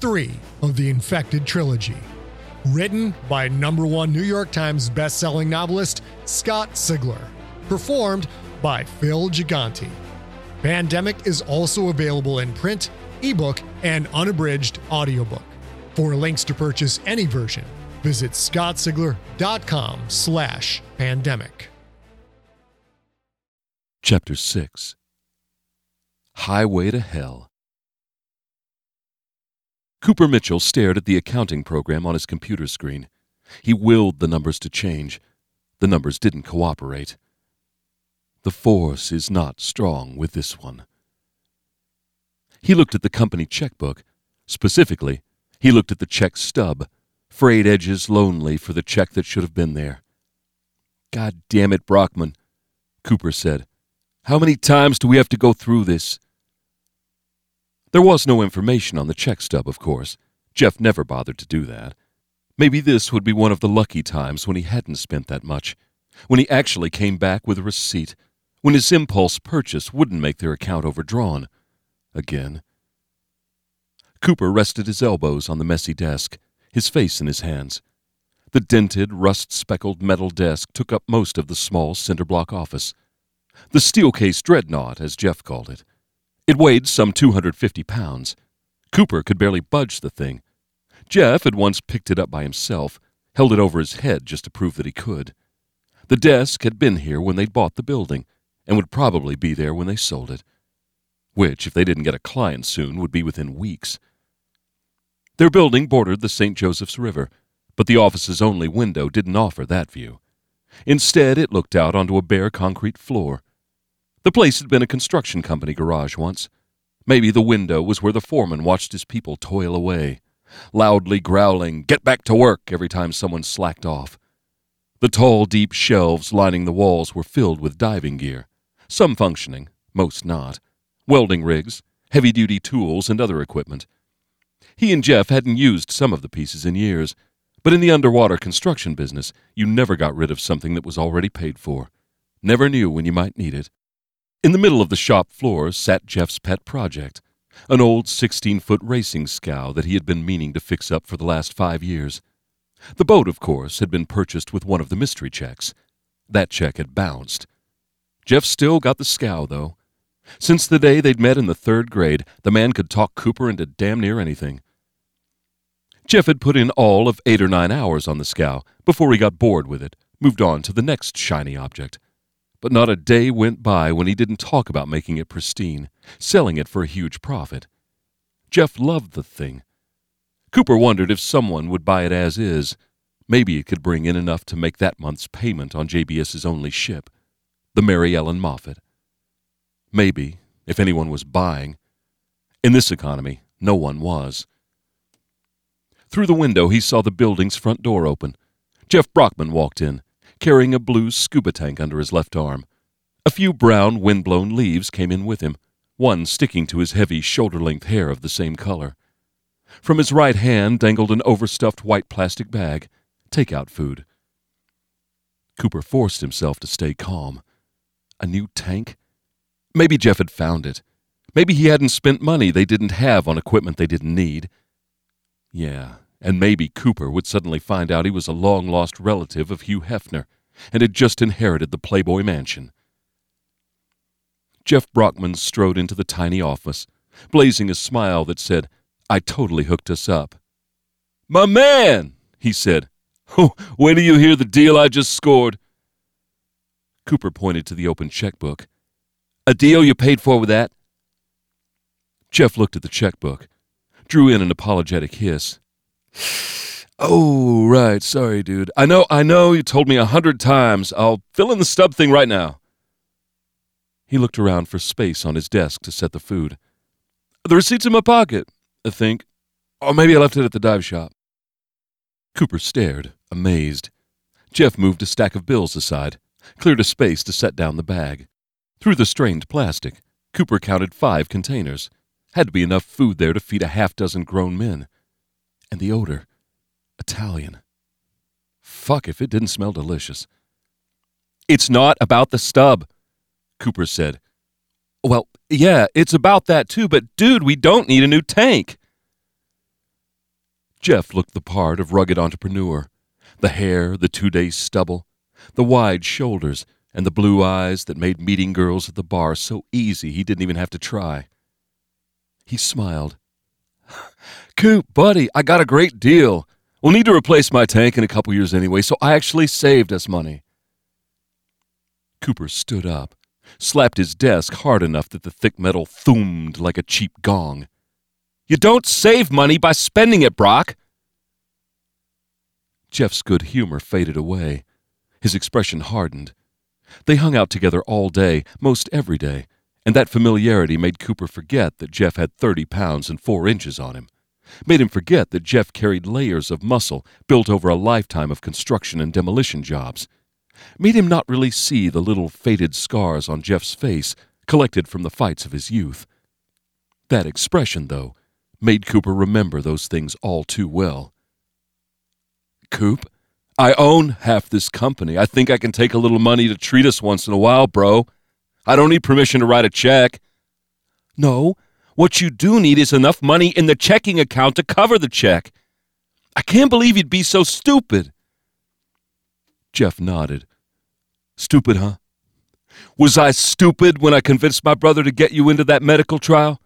3 of the Infected Trilogy. Written by number one New York Times bestselling novelist Scott Sigler. Performed by Phil Gigante. Pandemic is also available in print, ebook, and unabridged audiobook. For links to purchase any version, visit scottsigler.com slash pandemic. Chapter 6 Highway to Hell Cooper Mitchell stared at the accounting program on his computer screen. He willed the numbers to change. The numbers didn't cooperate. The force is not strong with this one. He looked at the company checkbook. Specifically, he looked at the check stub, frayed edges lonely for the check that should have been there. God damn it, Brockman, Cooper said. How many times do we have to go through this? There was no information on the check stub, of course. Jeff never bothered to do that. Maybe this would be one of the lucky times when he hadn't spent that much, when he actually came back with a receipt, when his impulse purchase wouldn't make their account overdrawn. Again. Cooper rested his elbows on the messy desk, his face in his hands. The dented, rust speckled metal desk took up most of the small cinder block office. The Steelcase dreadnought, as Jeff called it. It weighed some 250 pounds. Cooper could barely budge the thing. Jeff had once picked it up by himself, held it over his head just to prove that he could. The desk had been here when they'd bought the building, and would probably be there when they sold it. Which, if they didn't get a client soon, would be within weeks. Their building bordered the St. Joseph's River, but the office's only window didn't offer that view. Instead, it looked out onto a bare concrete floor. The place had been a construction company garage once. Maybe the window was where the foreman watched his people toil away, loudly growling, Get back to work, every time someone slacked off. The tall, deep shelves lining the walls were filled with diving gear, some functioning, most not, welding rigs, heavy duty tools, and other equipment. He and Jeff hadn't used some of the pieces in years, but in the underwater construction business, you never got rid of something that was already paid for. Never knew when you might need it. In the middle of the shop floor sat Jeff's pet project, an old 16 foot racing scow that he had been meaning to fix up for the last five years. The boat, of course, had been purchased with one of the mystery checks. That check had bounced. Jeff still got the scow, though. Since the day they'd met in the third grade, the man could talk Cooper into damn near anything. Jeff had put in all of eight or nine hours on the scow before he got bored with it, moved on to the next shiny object. But not a day went by when he didn't talk about making it pristine, selling it for a huge profit. Jeff loved the thing. Cooper wondered if someone would buy it as is. Maybe it could bring in enough to make that month's payment on JBS's only ship, the Mary Ellen Moffat. Maybe, if anyone was buying. In this economy, no one was. Through the window, he saw the building's front door open. Jeff Brockman walked in carrying a blue scuba tank under his left arm. A few brown, wind-blown leaves came in with him, one sticking to his heavy, shoulder-length hair of the same color. From his right hand dangled an overstuffed white plastic bag, take-out food. Cooper forced himself to stay calm. A new tank? Maybe Jeff had found it. Maybe he hadn't spent money they didn't have on equipment they didn't need. Yeah, and maybe Cooper would suddenly find out he was a long lost relative of Hugh Hefner and had just inherited the Playboy Mansion. Jeff Brockman strode into the tiny office, blazing a smile that said, I totally hooked us up. My man, he said. Oh, when do you hear the deal I just scored? Cooper pointed to the open checkbook. A deal you paid for with that? Jeff looked at the checkbook, drew in an apologetic hiss. Oh, right. Sorry, dude. I know, I know you told me a hundred times. I'll fill in the stub thing right now. He looked around for space on his desk to set the food. The receipt's in my pocket, I think. Or maybe I left it at the dive shop. Cooper stared, amazed. Jeff moved a stack of bills aside, cleared a space to set down the bag. Through the strained plastic, Cooper counted five containers. Had to be enough food there to feed a half dozen grown men. And the odor Italian. Fuck if it didn't smell delicious. It's not about the stub, Cooper said. Well, yeah, it's about that too, but dude, we don't need a new tank. Jeff looked the part of rugged entrepreneur. The hair, the two days stubble, the wide shoulders, and the blue eyes that made meeting girls at the bar so easy he didn't even have to try. He smiled. Coop, buddy, I got a great deal. We'll need to replace my tank in a couple years anyway, so I actually saved us money. Cooper stood up, slapped his desk hard enough that the thick metal thoomed like a cheap gong. You don't save money by spending it, Brock. Jeff's good humor faded away. His expression hardened. They hung out together all day, most every day, and that familiarity made Cooper forget that Jeff had 30 pounds and 4 inches on him. Made him forget that Jeff carried layers of muscle built over a lifetime of construction and demolition jobs. Made him not really see the little faded scars on Jeff's face collected from the fights of his youth. That expression, though, made Cooper remember those things all too well. Coop, I own half this company. I think I can take a little money to treat us once in a while, bro. I don't need permission to write a check. No, what you do need is enough money in the checking account to cover the check. I can't believe you'd be so stupid. Jeff nodded. Stupid, huh? Was I stupid when I convinced my brother to get you into that medical trial?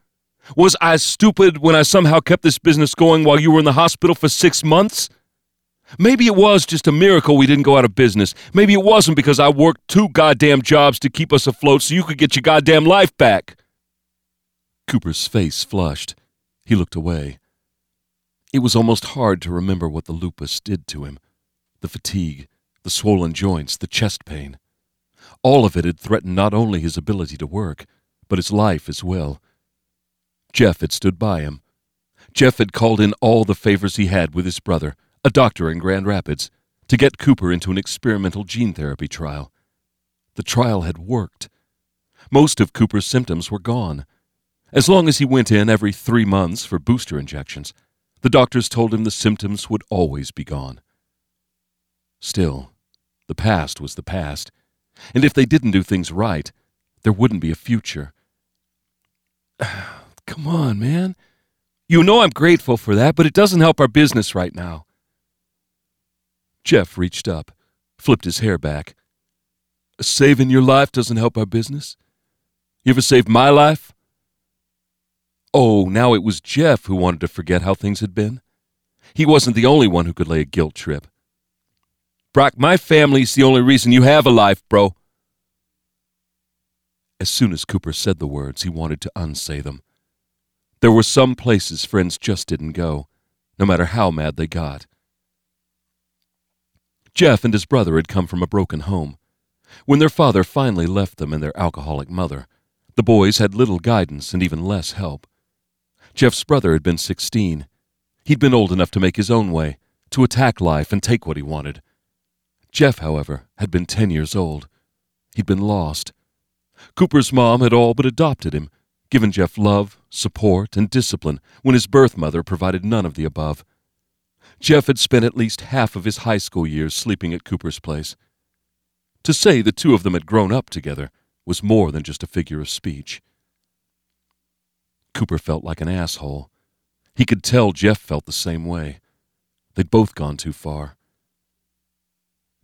Was I stupid when I somehow kept this business going while you were in the hospital for six months? Maybe it was just a miracle we didn't go out of business. Maybe it wasn't because I worked two goddamn jobs to keep us afloat so you could get your goddamn life back. Cooper's face flushed. He looked away. It was almost hard to remember what the lupus did to him the fatigue, the swollen joints, the chest pain. All of it had threatened not only his ability to work, but his life as well. Jeff had stood by him. Jeff had called in all the favors he had with his brother a doctor in Grand Rapids, to get Cooper into an experimental gene therapy trial. The trial had worked. Most of Cooper's symptoms were gone. As long as he went in every three months for booster injections, the doctors told him the symptoms would always be gone. Still, the past was the past, and if they didn't do things right, there wouldn't be a future. Come on, man. You know I'm grateful for that, but it doesn't help our business right now. Jeff reached up, flipped his hair back. Saving your life doesn't help our business? You ever saved my life? Oh, now it was Jeff who wanted to forget how things had been. He wasn't the only one who could lay a guilt trip. Brock, my family's the only reason you have a life, bro. As soon as Cooper said the words, he wanted to unsay them. There were some places friends just didn't go, no matter how mad they got. Jeff and his brother had come from a broken home. When their father finally left them and their alcoholic mother, the boys had little guidance and even less help. Jeff's brother had been 16. He'd been old enough to make his own way, to attack life and take what he wanted. Jeff, however, had been 10 years old. He'd been lost. Cooper's mom had all but adopted him, given Jeff love, support, and discipline when his birth mother provided none of the above. Jeff had spent at least half of his high school years sleeping at Cooper's place. To say the two of them had grown up together was more than just a figure of speech. Cooper felt like an asshole. He could tell Jeff felt the same way. They'd both gone too far.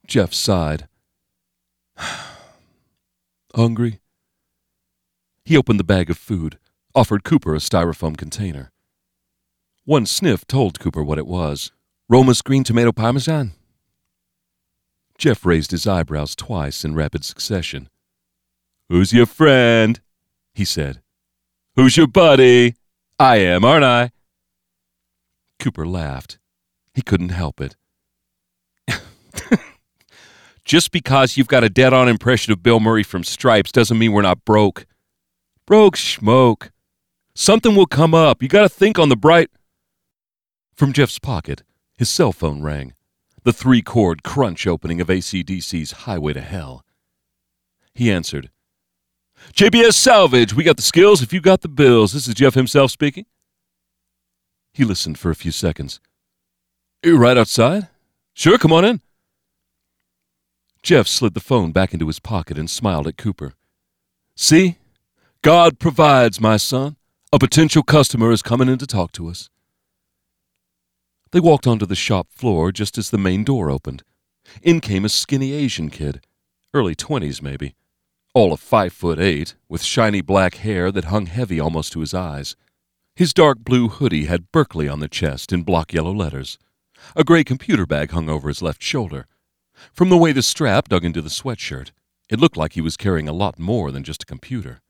Jeff sighed. Hungry? He opened the bag of food, offered Cooper a styrofoam container. One sniff told Cooper what it was Roma's green tomato parmesan. Jeff raised his eyebrows twice in rapid succession. Who's your friend? he said. Who's your buddy? I am, aren't I? Cooper laughed. He couldn't help it. Just because you've got a dead on impression of Bill Murray from Stripes doesn't mean we're not broke. Broke schmoke. Something will come up. You got to think on the bright. From Jeff's pocket, his cell phone rang, the three chord crunch opening of AC/DC's Highway to Hell. He answered. JBS Salvage, we got the skills if you got the bills. This is Jeff himself speaking. He listened for a few seconds. You right outside? Sure, come on in. Jeff slid the phone back into his pocket and smiled at Cooper. See? God provides, my son. A potential customer is coming in to talk to us. They walked onto the shop floor just as the main door opened. In came a skinny Asian kid, early twenties maybe, all of five foot eight, with shiny black hair that hung heavy almost to his eyes. His dark blue hoodie had Berkeley on the chest in block yellow letters. A gray computer bag hung over his left shoulder. From the way the strap dug into the sweatshirt, it looked like he was carrying a lot more than just a computer.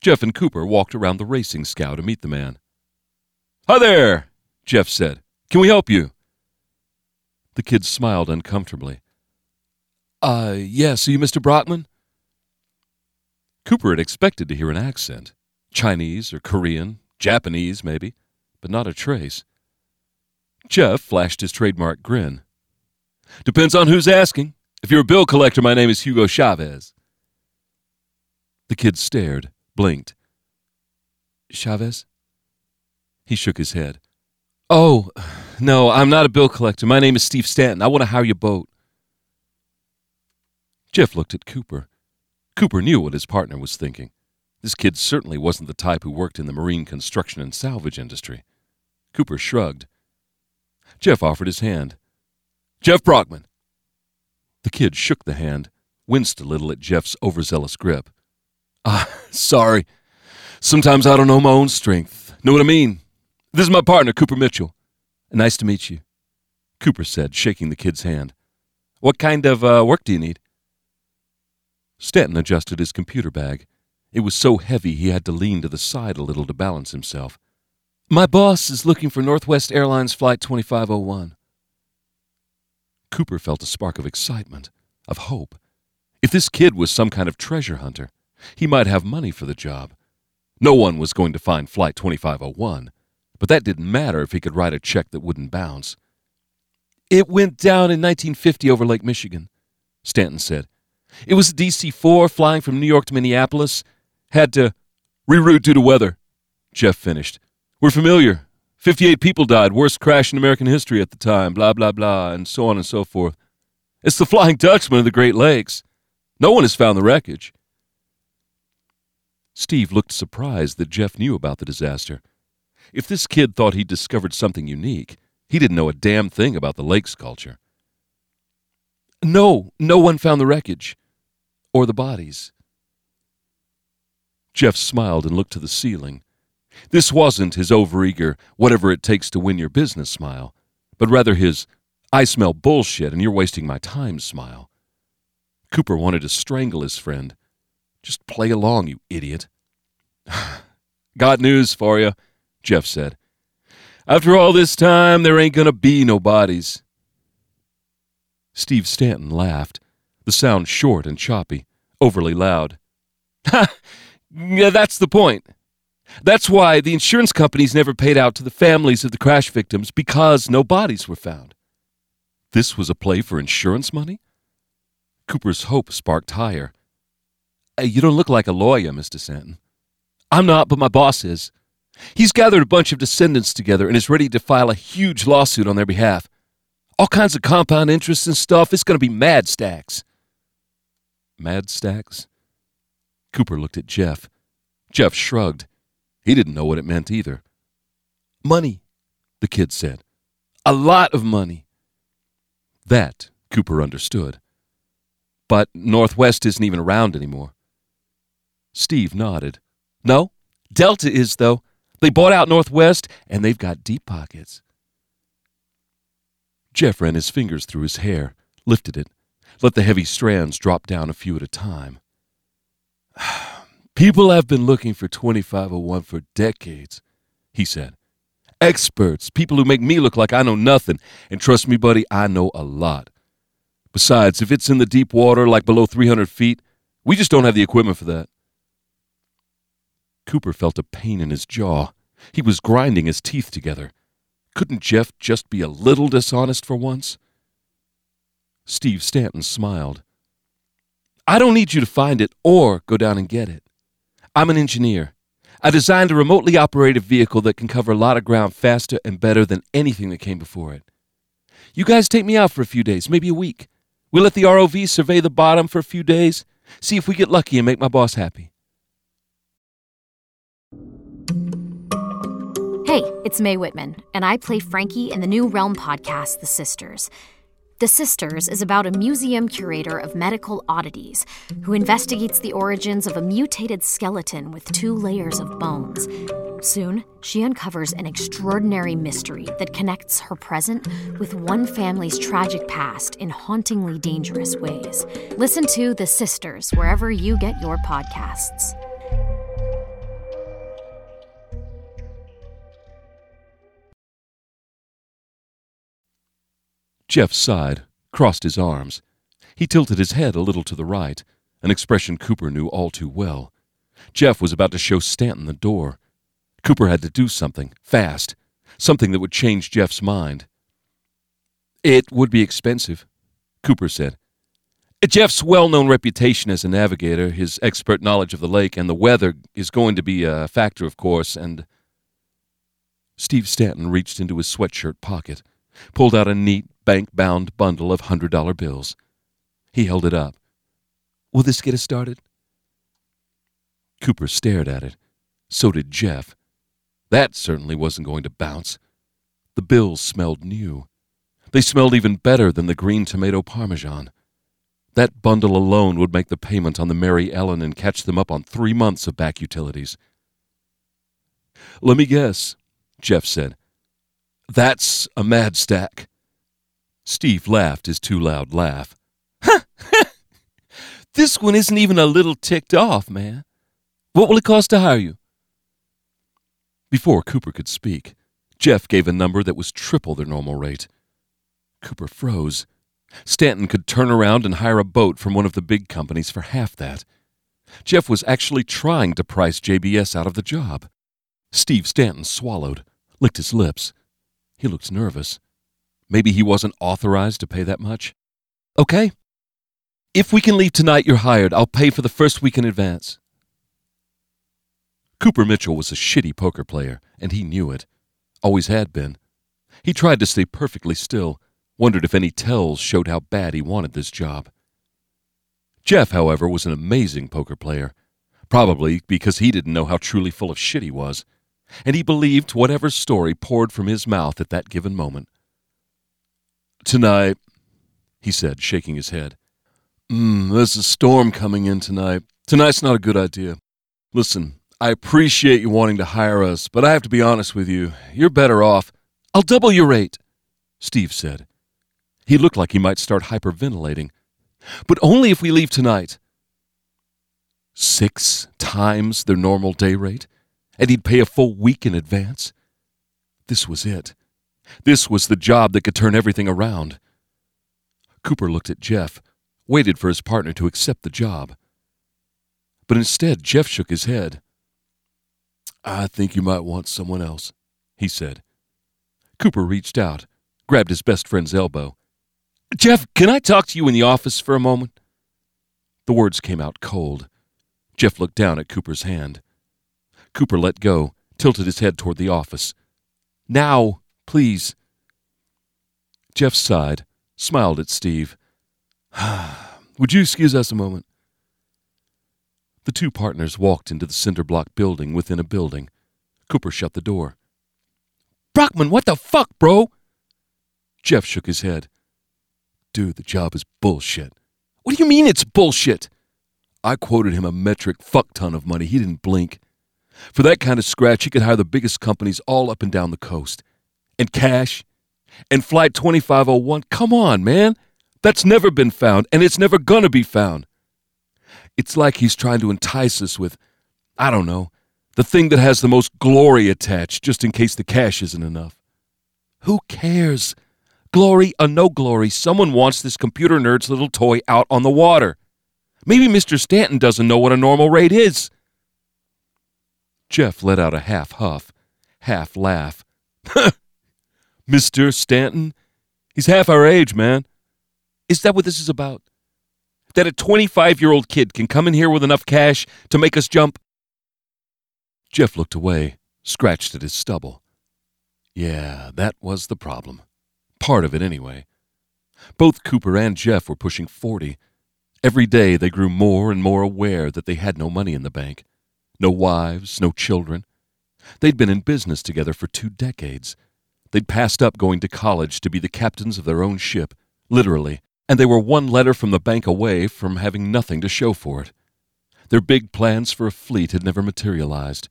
Jeff and Cooper walked around the racing scow to meet the man. Hi there, Jeff said. Can we help you? The kid smiled uncomfortably. Uh, yes, are you Mr. Brockman? Cooper had expected to hear an accent Chinese or Korean, Japanese, maybe, but not a trace. Jeff flashed his trademark grin. Depends on who's asking. If you're a bill collector, my name is Hugo Chavez. The kid stared, blinked. Chavez? He shook his head. Oh, no, I'm not a bill collector. My name is Steve Stanton. I want to hire your boat. Jeff looked at Cooper. Cooper knew what his partner was thinking. This kid certainly wasn't the type who worked in the marine construction and salvage industry. Cooper shrugged. Jeff offered his hand. Jeff Brockman. The kid shook the hand, winced a little at Jeff's overzealous grip. Ah, sorry. Sometimes I don't know my own strength. Know what I mean? This is my partner, Cooper Mitchell. Nice to meet you, Cooper said, shaking the kid's hand. What kind of uh, work do you need? Stanton adjusted his computer bag. It was so heavy he had to lean to the side a little to balance himself. My boss is looking for Northwest Airlines Flight 2501. Cooper felt a spark of excitement, of hope. If this kid was some kind of treasure hunter, he might have money for the job. No one was going to find Flight 2501, but that didn't matter if he could write a check that wouldn't bounce. It went down in 1950 over Lake Michigan, Stanton said. It was a DC 4 flying from New York to Minneapolis. Had to reroute due to weather. Jeff finished. We're familiar. 58 people died, worst crash in American history at the time, blah, blah, blah, and so on and so forth. It's the Flying Dutchman of the Great Lakes. No one has found the wreckage. Steve looked surprised that Jeff knew about the disaster. If this kid thought he'd discovered something unique, he didn't know a damn thing about the lakes culture. No, no one found the wreckage. Or the bodies. Jeff smiled and looked to the ceiling. This wasn't his overeager, whatever it takes to win your business smile, but rather his, I smell bullshit and you're wasting my time smile. Cooper wanted to strangle his friend. Just play along, you idiot. Got news for you, Jeff said. After all this time, there ain't gonna be no bodies. Steve Stanton laughed, the sound short and choppy, overly loud. Ha! yeah, that's the point. That's why the insurance companies never paid out to the families of the crash victims because no bodies were found. This was a play for insurance money? Cooper's hope sparked higher. Hey, you don't look like a lawyer, Mr. Stanton. I'm not, but my boss is. He's gathered a bunch of descendants together and is ready to file a huge lawsuit on their behalf. All kinds of compound interest and stuff. It's going to be mad stacks. Mad stacks? Cooper looked at Jeff. Jeff shrugged. He didn't know what it meant either. Money, the kid said. A lot of money. That Cooper understood. But Northwest isn't even around anymore. Steve nodded. No, Delta is, though. They bought out Northwest, and they've got deep pockets. Jeff ran his fingers through his hair, lifted it, let the heavy strands drop down a few at a time. People have been looking for 2501 for decades, he said. Experts, people who make me look like I know nothing. And trust me, buddy, I know a lot. Besides, if it's in the deep water, like below 300 feet, we just don't have the equipment for that. Cooper felt a pain in his jaw. He was grinding his teeth together. Couldn't Jeff just be a little dishonest for once? Steve Stanton smiled. I don't need you to find it or go down and get it. I'm an engineer. I designed a remotely operated vehicle that can cover a lot of ground faster and better than anything that came before it. You guys take me out for a few days, maybe a week. We'll let the ROV survey the bottom for a few days, see if we get lucky and make my boss happy. Hey, it's Mae Whitman, and I play Frankie in the new Realm podcast, The Sisters. The Sisters is about a museum curator of medical oddities who investigates the origins of a mutated skeleton with two layers of bones. Soon, she uncovers an extraordinary mystery that connects her present with one family's tragic past in hauntingly dangerous ways. Listen to The Sisters wherever you get your podcasts. Jeff sighed, crossed his arms. He tilted his head a little to the right, an expression Cooper knew all too well. Jeff was about to show Stanton the door. Cooper had to do something, fast, something that would change Jeff's mind. It would be expensive, Cooper said. Jeff's well known reputation as a navigator, his expert knowledge of the lake and the weather is going to be a factor, of course, and. Steve Stanton reached into his sweatshirt pocket, pulled out a neat, bank bound bundle of hundred dollar bills. He held it up. Will this get us started? Cooper stared at it. So did Jeff. That certainly wasn't going to bounce. The bills smelled new. They smelled even better than the green tomato parmesan. That bundle alone would make the payment on the Mary Ellen and catch them up on three months of back utilities. Let me guess, Jeff said. That's a mad stack. Steve laughed his too loud laugh. this one isn't even a little ticked off, man. What will it cost to hire you? Before Cooper could speak, Jeff gave a number that was triple their normal rate. Cooper froze. Stanton could turn around and hire a boat from one of the big companies for half that. Jeff was actually trying to price JBS out of the job. Steve Stanton swallowed, licked his lips. He looked nervous. Maybe he wasn't authorized to pay that much? Okay. If we can leave tonight, you're hired. I'll pay for the first week in advance. Cooper Mitchell was a shitty poker player, and he knew it. Always had been. He tried to stay perfectly still, wondered if any tells showed how bad he wanted this job. Jeff, however, was an amazing poker player, probably because he didn't know how truly full of shit he was, and he believed whatever story poured from his mouth at that given moment. Tonight, he said, shaking his head. Mm, there's a storm coming in tonight. Tonight's not a good idea. Listen, I appreciate you wanting to hire us, but I have to be honest with you. You're better off. I'll double your rate, Steve said. He looked like he might start hyperventilating. But only if we leave tonight. Six times their normal day rate? And he'd pay a full week in advance? This was it. This was the job that could turn everything around. Cooper looked at Jeff, waited for his partner to accept the job. But instead, Jeff shook his head. I think you might want someone else, he said. Cooper reached out, grabbed his best friend's elbow. Jeff, can I talk to you in the office for a moment? The words came out cold. Jeff looked down at Cooper's hand. Cooper let go, tilted his head toward the office. Now, Please. Jeff sighed, smiled at Steve. Would you excuse us a moment? The two partners walked into the cinder block building within a building, Cooper shut the door. Brockman, what the fuck, bro? Jeff shook his head. Dude, the job is bullshit. What do you mean it's bullshit? I quoted him a metric fuck ton of money. He didn't blink. For that kind of scratch, he could hire the biggest companies all up and down the coast. And cash. And Flight 2501. Come on, man. That's never been found, and it's never gonna be found. It's like he's trying to entice us with, I don't know, the thing that has the most glory attached, just in case the cash isn't enough. Who cares? Glory or no glory, someone wants this computer nerd's little toy out on the water. Maybe Mr. Stanton doesn't know what a normal rate is. Jeff let out a half huff, half laugh. Mr. Stanton? He's half our age, man. Is that what this is about? That a 25 year old kid can come in here with enough cash to make us jump? Jeff looked away, scratched at his stubble. Yeah, that was the problem. Part of it, anyway. Both Cooper and Jeff were pushing 40. Every day they grew more and more aware that they had no money in the bank. No wives, no children. They'd been in business together for two decades. They'd passed up going to college to be the captains of their own ship, literally, and they were one letter from the bank away from having nothing to show for it. Their big plans for a fleet had never materialized.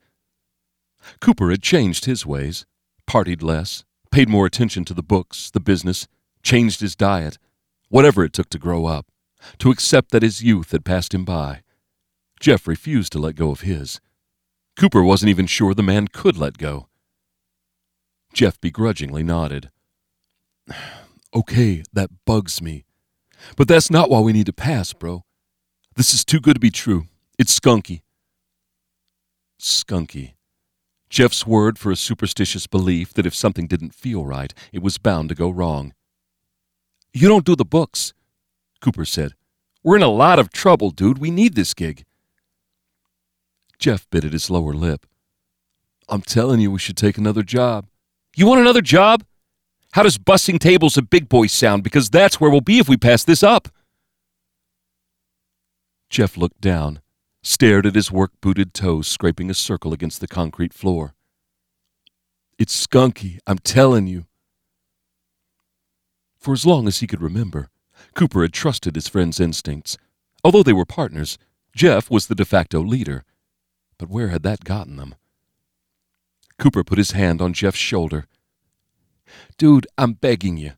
Cooper had changed his ways, partied less, paid more attention to the books, the business, changed his diet, whatever it took to grow up, to accept that his youth had passed him by. Jeff refused to let go of his. Cooper wasn't even sure the man could let go. Jeff begrudgingly nodded. Okay, that bugs me. But that's not why we need to pass, bro. This is too good to be true. It's skunky. Skunky. Jeff's word for a superstitious belief that if something didn't feel right, it was bound to go wrong. You don't do the books, Cooper said. We're in a lot of trouble, dude. We need this gig. Jeff bit at his lower lip. I'm telling you, we should take another job. You want another job? How does bussing tables at Big Boy sound? Because that's where we'll be if we pass this up. Jeff looked down, stared at his work booted toes scraping a circle against the concrete floor. It's skunky, I'm telling you. For as long as he could remember, Cooper had trusted his friend's instincts. Although they were partners, Jeff was the de facto leader. But where had that gotten them? Cooper put his hand on Jeff's shoulder. Dude, I'm begging you.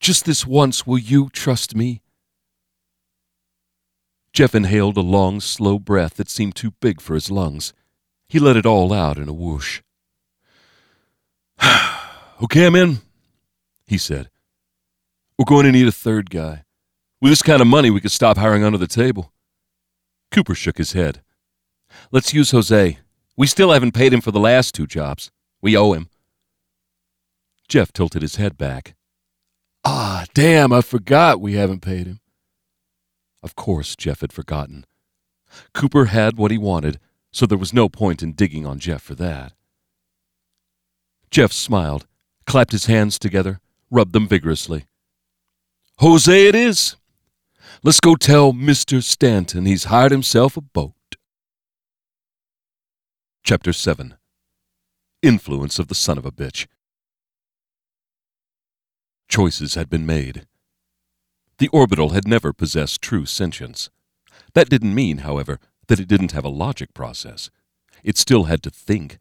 Just this once, will you trust me? Jeff inhaled a long, slow breath that seemed too big for his lungs. He let it all out in a whoosh. okay, I'm in, he said. We're going to need a third guy. With this kind of money, we could stop hiring under the table. Cooper shook his head. Let's use Jose. We still haven't paid him for the last two jobs. We owe him. Jeff tilted his head back. Ah, damn, I forgot we haven't paid him. Of course, Jeff had forgotten. Cooper had what he wanted, so there was no point in digging on Jeff for that. Jeff smiled, clapped his hands together, rubbed them vigorously. Jose it is. Let's go tell Mr. Stanton he's hired himself a boat. Chapter 7 Influence of the Son of a Bitch. Choices had been made. The orbital had never possessed true sentience. That didn't mean, however, that it didn't have a logic process. It still had to think.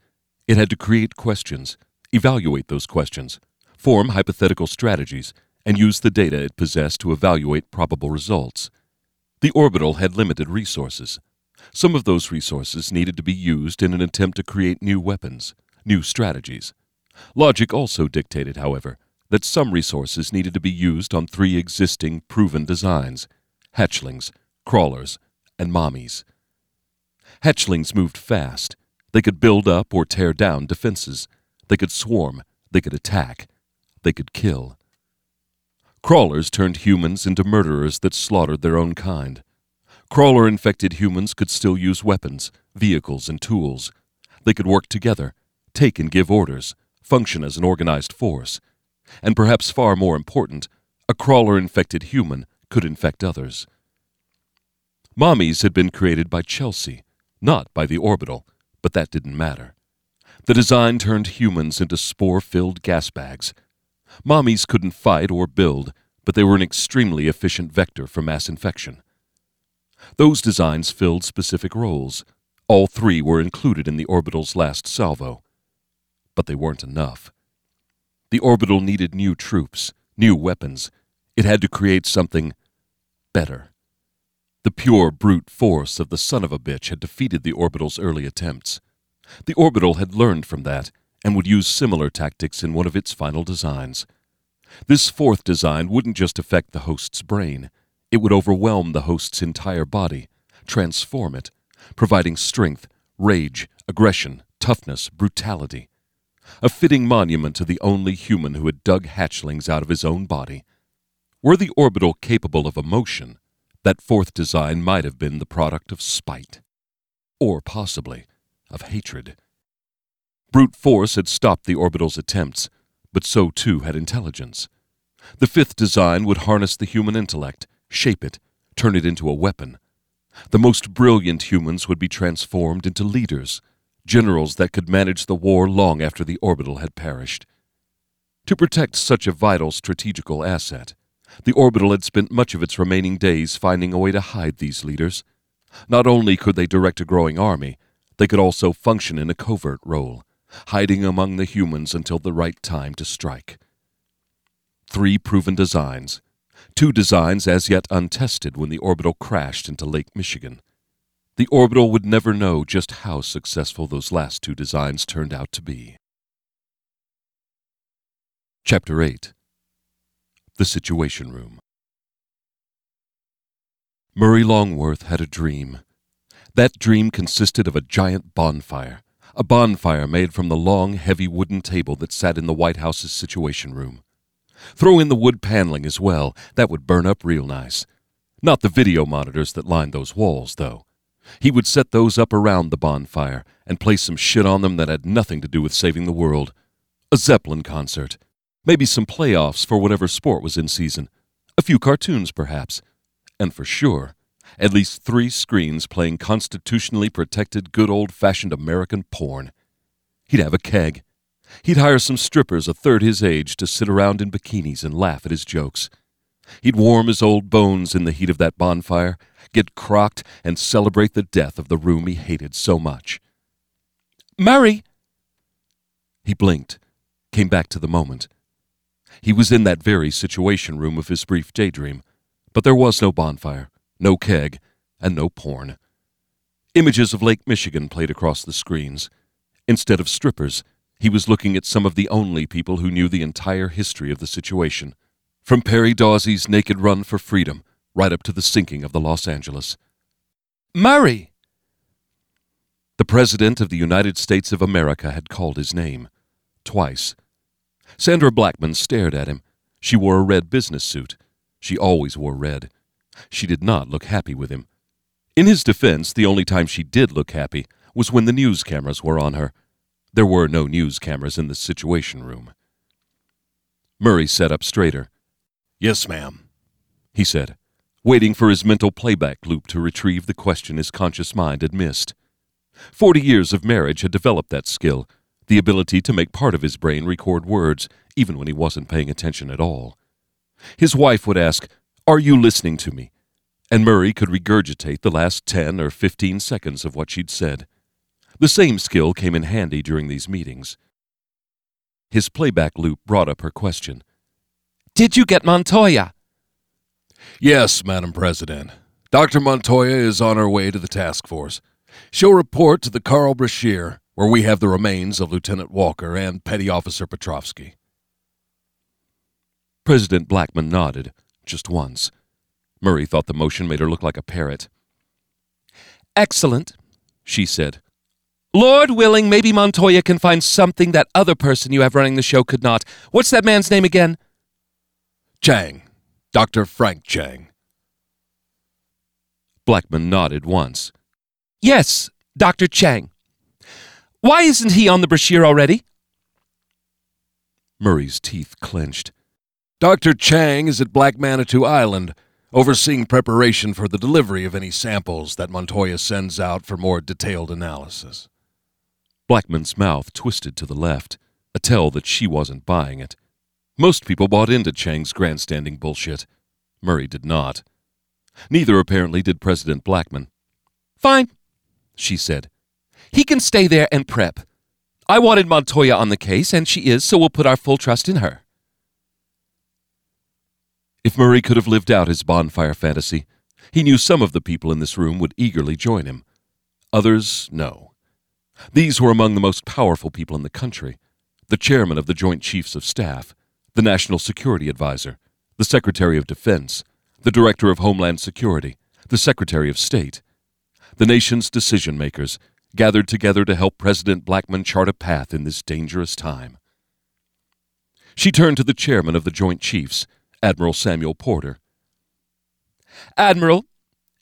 It had to create questions, evaluate those questions, form hypothetical strategies, and use the data it possessed to evaluate probable results. The orbital had limited resources. Some of those resources needed to be used in an attempt to create new weapons, new strategies. Logic also dictated, however, that some resources needed to be used on three existing proven designs hatchlings, crawlers, and mommies. Hatchlings moved fast. They could build up or tear down defenses. They could swarm. They could attack. They could kill. Crawlers turned humans into murderers that slaughtered their own kind. Crawler infected humans could still use weapons, vehicles, and tools. They could work together, take and give orders, function as an organized force. And perhaps far more important, a crawler infected human could infect others. Mommies had been created by Chelsea, not by the orbital, but that didn't matter. The design turned humans into spore filled gas bags. Mommies couldn't fight or build, but they were an extremely efficient vector for mass infection. Those designs filled specific roles. All three were included in the orbital's last salvo. But they weren't enough. The orbital needed new troops, new weapons. It had to create something better. The pure brute force of the son of a bitch had defeated the orbital's early attempts. The orbital had learned from that and would use similar tactics in one of its final designs. This fourth design wouldn't just affect the host's brain, it would overwhelm the host's entire body, transform it, providing strength, rage, aggression, toughness, brutality. A fitting monument to the only human who had dug hatchlings out of his own body. Were the orbital capable of emotion, that fourth design might have been the product of spite. Or possibly of hatred. Brute force had stopped the orbital's attempts, but so too had intelligence. The fifth design would harness the human intellect, shape it, turn it into a weapon. The most brilliant humans would be transformed into leaders, generals that could manage the war long after the orbital had perished. To protect such a vital strategical asset, the orbital had spent much of its remaining days finding a way to hide these leaders. Not only could they direct a growing army, they could also function in a covert role, hiding among the humans until the right time to strike. Three proven designs, two designs as yet untested when the orbital crashed into Lake Michigan. The orbital would never know just how successful those last two designs turned out to be. Chapter 8 The Situation Room Murray Longworth had a dream. That dream consisted of a giant bonfire, a bonfire made from the long, heavy wooden table that sat in the White House's Situation Room. Throw in the wood paneling as well, that would burn up real nice. Not the video monitors that lined those walls, though. He would set those up around the bonfire and place some shit on them that had nothing to do with saving the world. A Zeppelin concert. Maybe some playoffs for whatever sport was in season. A few cartoons, perhaps. And for sure, at least three screens playing constitutionally protected good old fashioned American porn. He'd have a keg. He'd hire some strippers a third his age to sit around in bikinis and laugh at his jokes. He'd warm his old bones in the heat of that bonfire, get crocked, and celebrate the death of the room he hated so much. Murray! He blinked, came back to the moment. He was in that very situation room of his brief daydream, but there was no bonfire, no keg, and no porn. Images of Lake Michigan played across the screens. Instead of strippers, he was looking at some of the only people who knew the entire history of the situation, from Perry Dawsey's naked run for freedom right up to the sinking of the Los Angeles. Murray! The President of the United States of America had called his name. Twice. Sandra Blackman stared at him. She wore a red business suit. She always wore red. She did not look happy with him. In his defense, the only time she did look happy was when the news cameras were on her. There were no news cameras in the Situation Room. Murray sat up straighter. Yes, ma'am, he said, waiting for his mental playback loop to retrieve the question his conscious mind had missed. Forty years of marriage had developed that skill, the ability to make part of his brain record words, even when he wasn't paying attention at all. His wife would ask, Are you listening to me? And Murray could regurgitate the last ten or fifteen seconds of what she'd said. The same skill came in handy during these meetings. His playback loop brought up her question. Did you get Montoya? Yes, Madam President. Dr. Montoya is on her way to the task force. She'll report to the Carl Brashear, where we have the remains of Lieutenant Walker and Petty Officer Petrovsky. President Blackman nodded, just once. Murray thought the motion made her look like a parrot. Excellent, she said. Lord willing, maybe Montoya can find something that other person you have running the show could not. What's that man's name again? Chang. Dr. Frank Chang. Blackman nodded once. Yes, Dr. Chang. Why isn't he on the Brashear already? Murray's teeth clenched. Dr. Chang is at Black Manitou Island, overseeing preparation for the delivery of any samples that Montoya sends out for more detailed analysis. Blackman's mouth twisted to the left, a tell that she wasn't buying it. Most people bought into Chang's grandstanding bullshit. Murray did not. Neither, apparently, did President Blackman. Fine, she said. He can stay there and prep. I wanted Montoya on the case, and she is, so we'll put our full trust in her. If Murray could have lived out his bonfire fantasy, he knew some of the people in this room would eagerly join him. Others, no. These were among the most powerful people in the country the chairman of the Joint Chiefs of Staff, the National Security Advisor, the Secretary of Defense, the Director of Homeland Security, the Secretary of State. The nation's decision makers gathered together to help President Blackman chart a path in this dangerous time. She turned to the chairman of the Joint Chiefs, Admiral Samuel Porter. Admiral,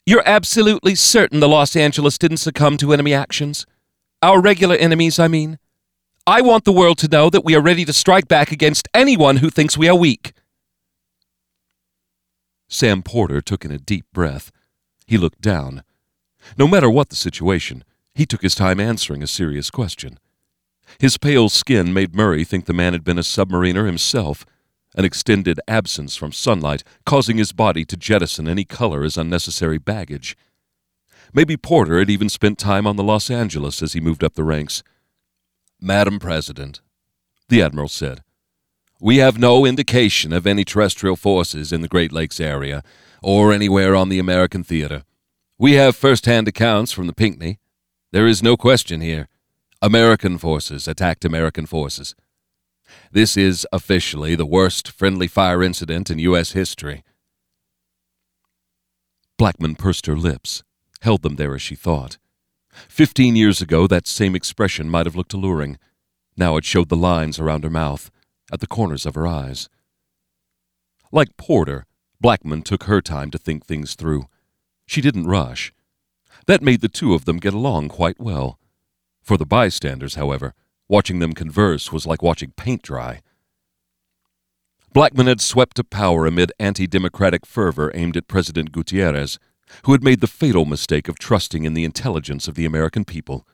you're absolutely certain the Los Angeles didn't succumb to enemy actions? Our regular enemies, I mean? I want the world to know that we are ready to strike back against anyone who thinks we are weak. Sam Porter took in a deep breath. He looked down. No matter what the situation, he took his time answering a serious question. His pale skin made Murray think the man had been a submariner himself, an extended absence from sunlight causing his body to jettison any color as unnecessary baggage. Maybe Porter had even spent time on the Los Angeles as he moved up the ranks. Madam President, the Admiral said, we have no indication of any terrestrial forces in the Great Lakes area or anywhere on the American theater. We have first hand accounts from the Pinckney. There is no question here. American forces attacked American forces. This is officially the worst friendly fire incident in U.S. history. Blackman pursed her lips, held them there as she thought. Fifteen years ago, that same expression might have looked alluring. Now it showed the lines around her mouth, at the corners of her eyes. Like Porter, Blackman took her time to think things through. She didn't rush. That made the two of them get along quite well. For the bystanders, however, watching them converse was like watching paint dry. Blackman had swept to power amid anti democratic fervor aimed at President Gutierrez who had made the fatal mistake of trusting in the intelligence of the American people.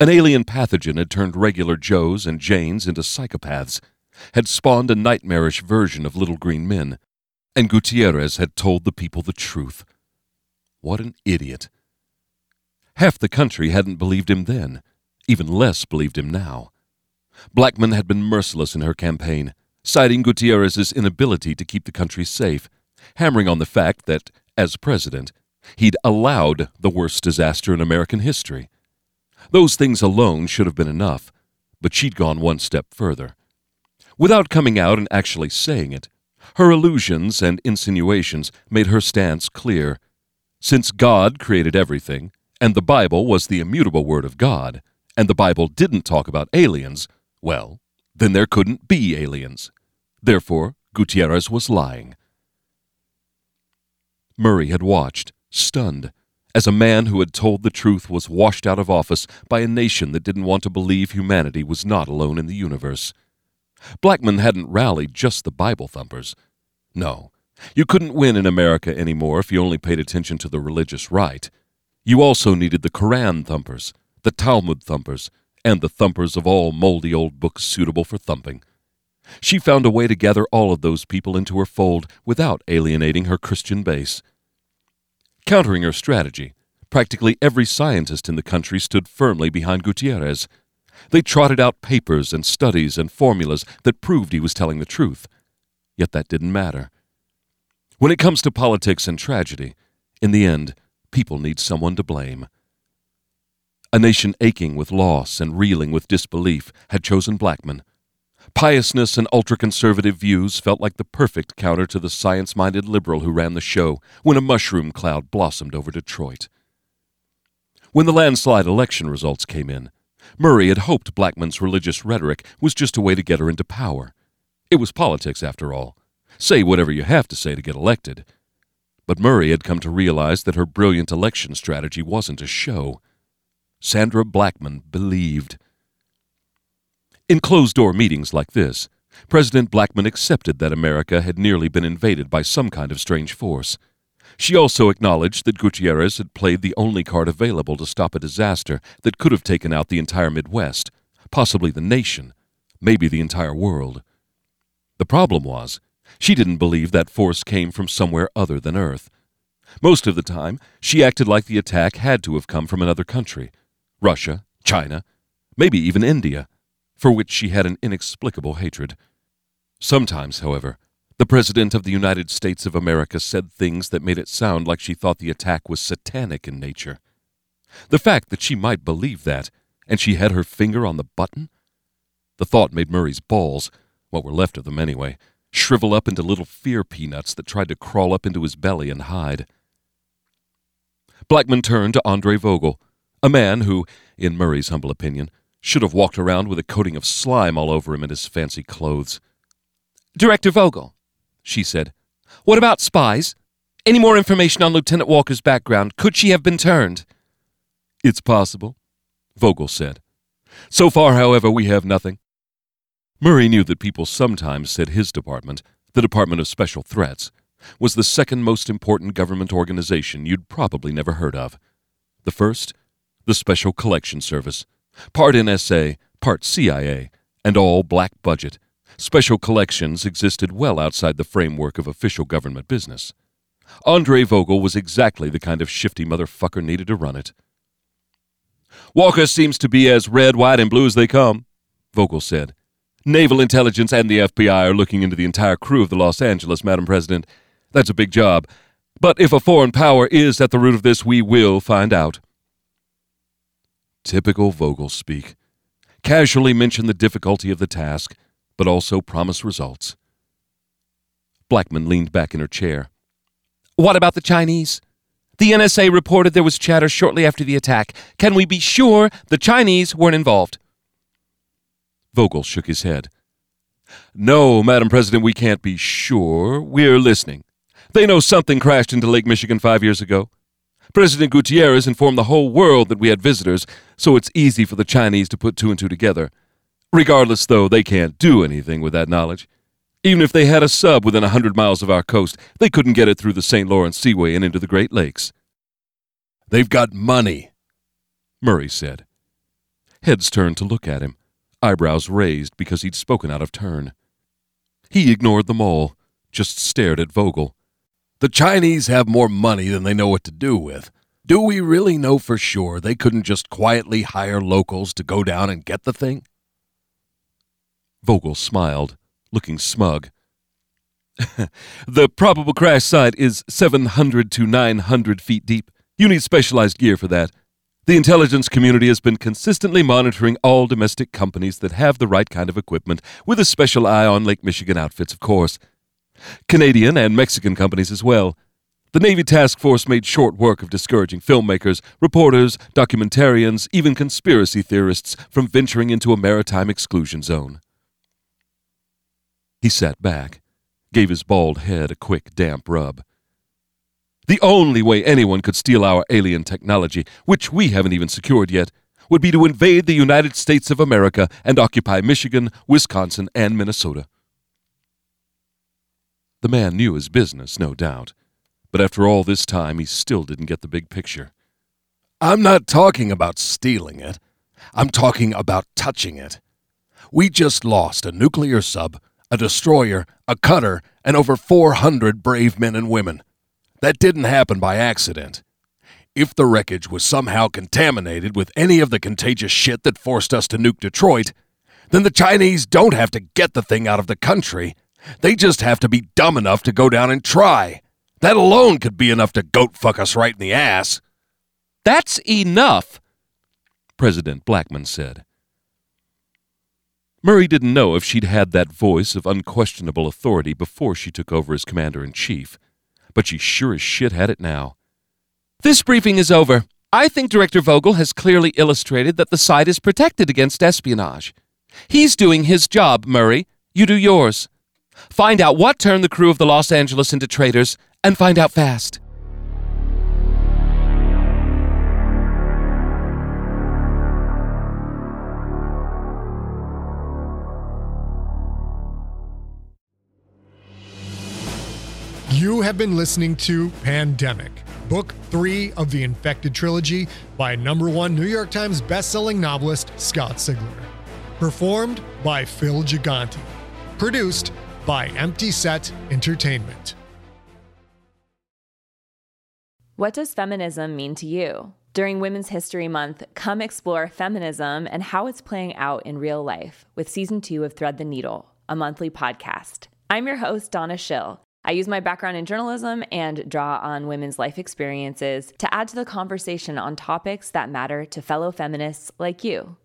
An alien pathogen had turned regular Joes and Janes into psychopaths, had spawned a nightmarish version of little green men, and Gutierrez had told the people the truth. What an idiot. Half the country hadn't believed him then, even less believed him now. Blackman had been merciless in her campaign, citing Gutierrez's inability to keep the country safe, hammering on the fact that, as president, he'd allowed the worst disaster in American history. Those things alone should have been enough, but she'd gone one step further. Without coming out and actually saying it, her allusions and insinuations made her stance clear. Since God created everything, and the Bible was the immutable Word of God, and the Bible didn't talk about aliens, well, then there couldn't be aliens. Therefore, Gutierrez was lying. Murray had watched, stunned, as a man who had told the truth was washed out of office by a nation that didn't want to believe humanity was not alone in the universe. Blackman hadn't rallied just the Bible thumpers. No, you couldn't win in America anymore if you only paid attention to the religious right. You also needed the Koran thumpers, the Talmud thumpers, and the thumpers of all moldy old books suitable for thumping. She found a way to gather all of those people into her fold without alienating her Christian base. Countering her strategy, practically every scientist in the country stood firmly behind Gutierrez. They trotted out papers and studies and formulas that proved he was telling the truth. Yet that didn't matter. When it comes to politics and tragedy, in the end, people need someone to blame. A nation aching with loss and reeling with disbelief had chosen Blackman. Piousness and ultra conservative views felt like the perfect counter to the science minded liberal who ran the show when a mushroom cloud blossomed over Detroit. When the landslide election results came in, Murray had hoped Blackman's religious rhetoric was just a way to get her into power. It was politics, after all. Say whatever you have to say to get elected. But Murray had come to realize that her brilliant election strategy wasn't a show. Sandra Blackman believed. In closed door meetings like this, President Blackman accepted that America had nearly been invaded by some kind of strange force. She also acknowledged that Gutierrez had played the only card available to stop a disaster that could have taken out the entire Midwest, possibly the nation, maybe the entire world. The problem was, she didn't believe that force came from somewhere other than Earth. Most of the time, she acted like the attack had to have come from another country Russia, China, maybe even India, for which she had an inexplicable hatred. Sometimes, however, the President of the United States of America said things that made it sound like she thought the attack was satanic in nature. The fact that she might believe that, and she had her finger on the button? The thought made Murray's balls, what were left of them anyway, shrivel up into little fear peanuts that tried to crawl up into his belly and hide. Blackman turned to Andre Vogel, a man who, in Murray's humble opinion, should have walked around with a coating of slime all over him in his fancy clothes. Director Vogel, she said, what about spies? Any more information on Lieutenant Walker's background? Could she have been turned? It's possible, Vogel said. So far, however, we have nothing. Murray knew that people sometimes said his department, the Department of Special Threats, was the second most important government organization you'd probably never heard of. The first, the Special Collection Service, part NSA, part CIA, and all black budget. Special collections existed well outside the framework of official government business. Andre Vogel was exactly the kind of shifty motherfucker needed to run it. Walker seems to be as red, white, and blue as they come, Vogel said. Naval intelligence and the FBI are looking into the entire crew of the Los Angeles, Madam President. That's a big job. But if a foreign power is at the root of this, we will find out. Typical Vogel speak. Casually mention the difficulty of the task, but also promise results. Blackman leaned back in her chair. What about the Chinese? The NSA reported there was chatter shortly after the attack. Can we be sure the Chinese weren't involved? Vogel shook his head. No, Madam President, we can't be sure. We're listening. They know something crashed into Lake Michigan five years ago. President Gutierrez informed the whole world that we had visitors, so it's easy for the Chinese to put two and two together. Regardless, though, they can't do anything with that knowledge. Even if they had a sub within a hundred miles of our coast, they couldn't get it through the St. Lawrence Seaway and into the Great Lakes. They've got money, Murray said. Heads turned to look at him eyebrows raised because he'd spoken out of turn. He ignored them all, just stared at Vogel. The Chinese have more money than they know what to do with. Do we really know for sure they couldn't just quietly hire locals to go down and get the thing? Vogel smiled, looking smug. the probable crash site is 700 to 900 feet deep. You need specialized gear for that. The intelligence community has been consistently monitoring all domestic companies that have the right kind of equipment, with a special eye on Lake Michigan outfits, of course. Canadian and Mexican companies as well. The Navy Task Force made short work of discouraging filmmakers, reporters, documentarians, even conspiracy theorists from venturing into a maritime exclusion zone. He sat back, gave his bald head a quick, damp rub. The only way anyone could steal our alien technology, which we haven't even secured yet, would be to invade the United States of America and occupy Michigan, Wisconsin, and Minnesota. The man knew his business, no doubt, but after all this time, he still didn't get the big picture. I'm not talking about stealing it. I'm talking about touching it. We just lost a nuclear sub, a destroyer, a cutter, and over 400 brave men and women. That didn't happen by accident. If the wreckage was somehow contaminated with any of the contagious shit that forced us to nuke Detroit, then the Chinese don't have to get the thing out of the country. They just have to be dumb enough to go down and try. That alone could be enough to goat fuck us right in the ass. That's enough, President Blackman said. Murray didn't know if she'd had that voice of unquestionable authority before she took over as commander in chief but she sure as shit had it now. This briefing is over. I think Director Vogel has clearly illustrated that the site is protected against espionage. He's doing his job, Murray. You do yours. Find out what turned the crew of the Los Angeles into traitors, and find out fast. You have been listening to Pandemic, book three of the Infected trilogy by number one New York Times bestselling novelist Scott Sigler. Performed by Phil Gigante. Produced by Empty Set Entertainment. What does feminism mean to you? During Women's History Month, come explore feminism and how it's playing out in real life with season two of Thread the Needle, a monthly podcast. I'm your host, Donna Schill. I use my background in journalism and draw on women's life experiences to add to the conversation on topics that matter to fellow feminists like you.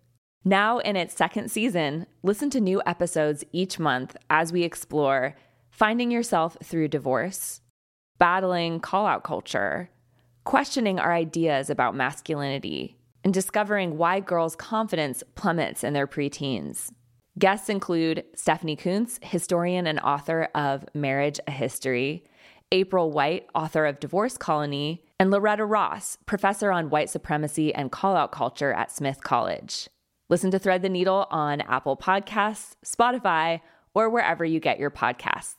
Now, in its second season, listen to new episodes each month as we explore finding yourself through divorce, battling call out culture questioning our ideas about masculinity, and discovering why girls' confidence plummets in their preteens. Guests include Stephanie Coontz, historian and author of Marriage a History, April White, author of Divorce Colony, and Loretta Ross, professor on white supremacy and call out culture at Smith College. Listen to Thread the Needle on Apple Podcasts, Spotify, or wherever you get your podcasts.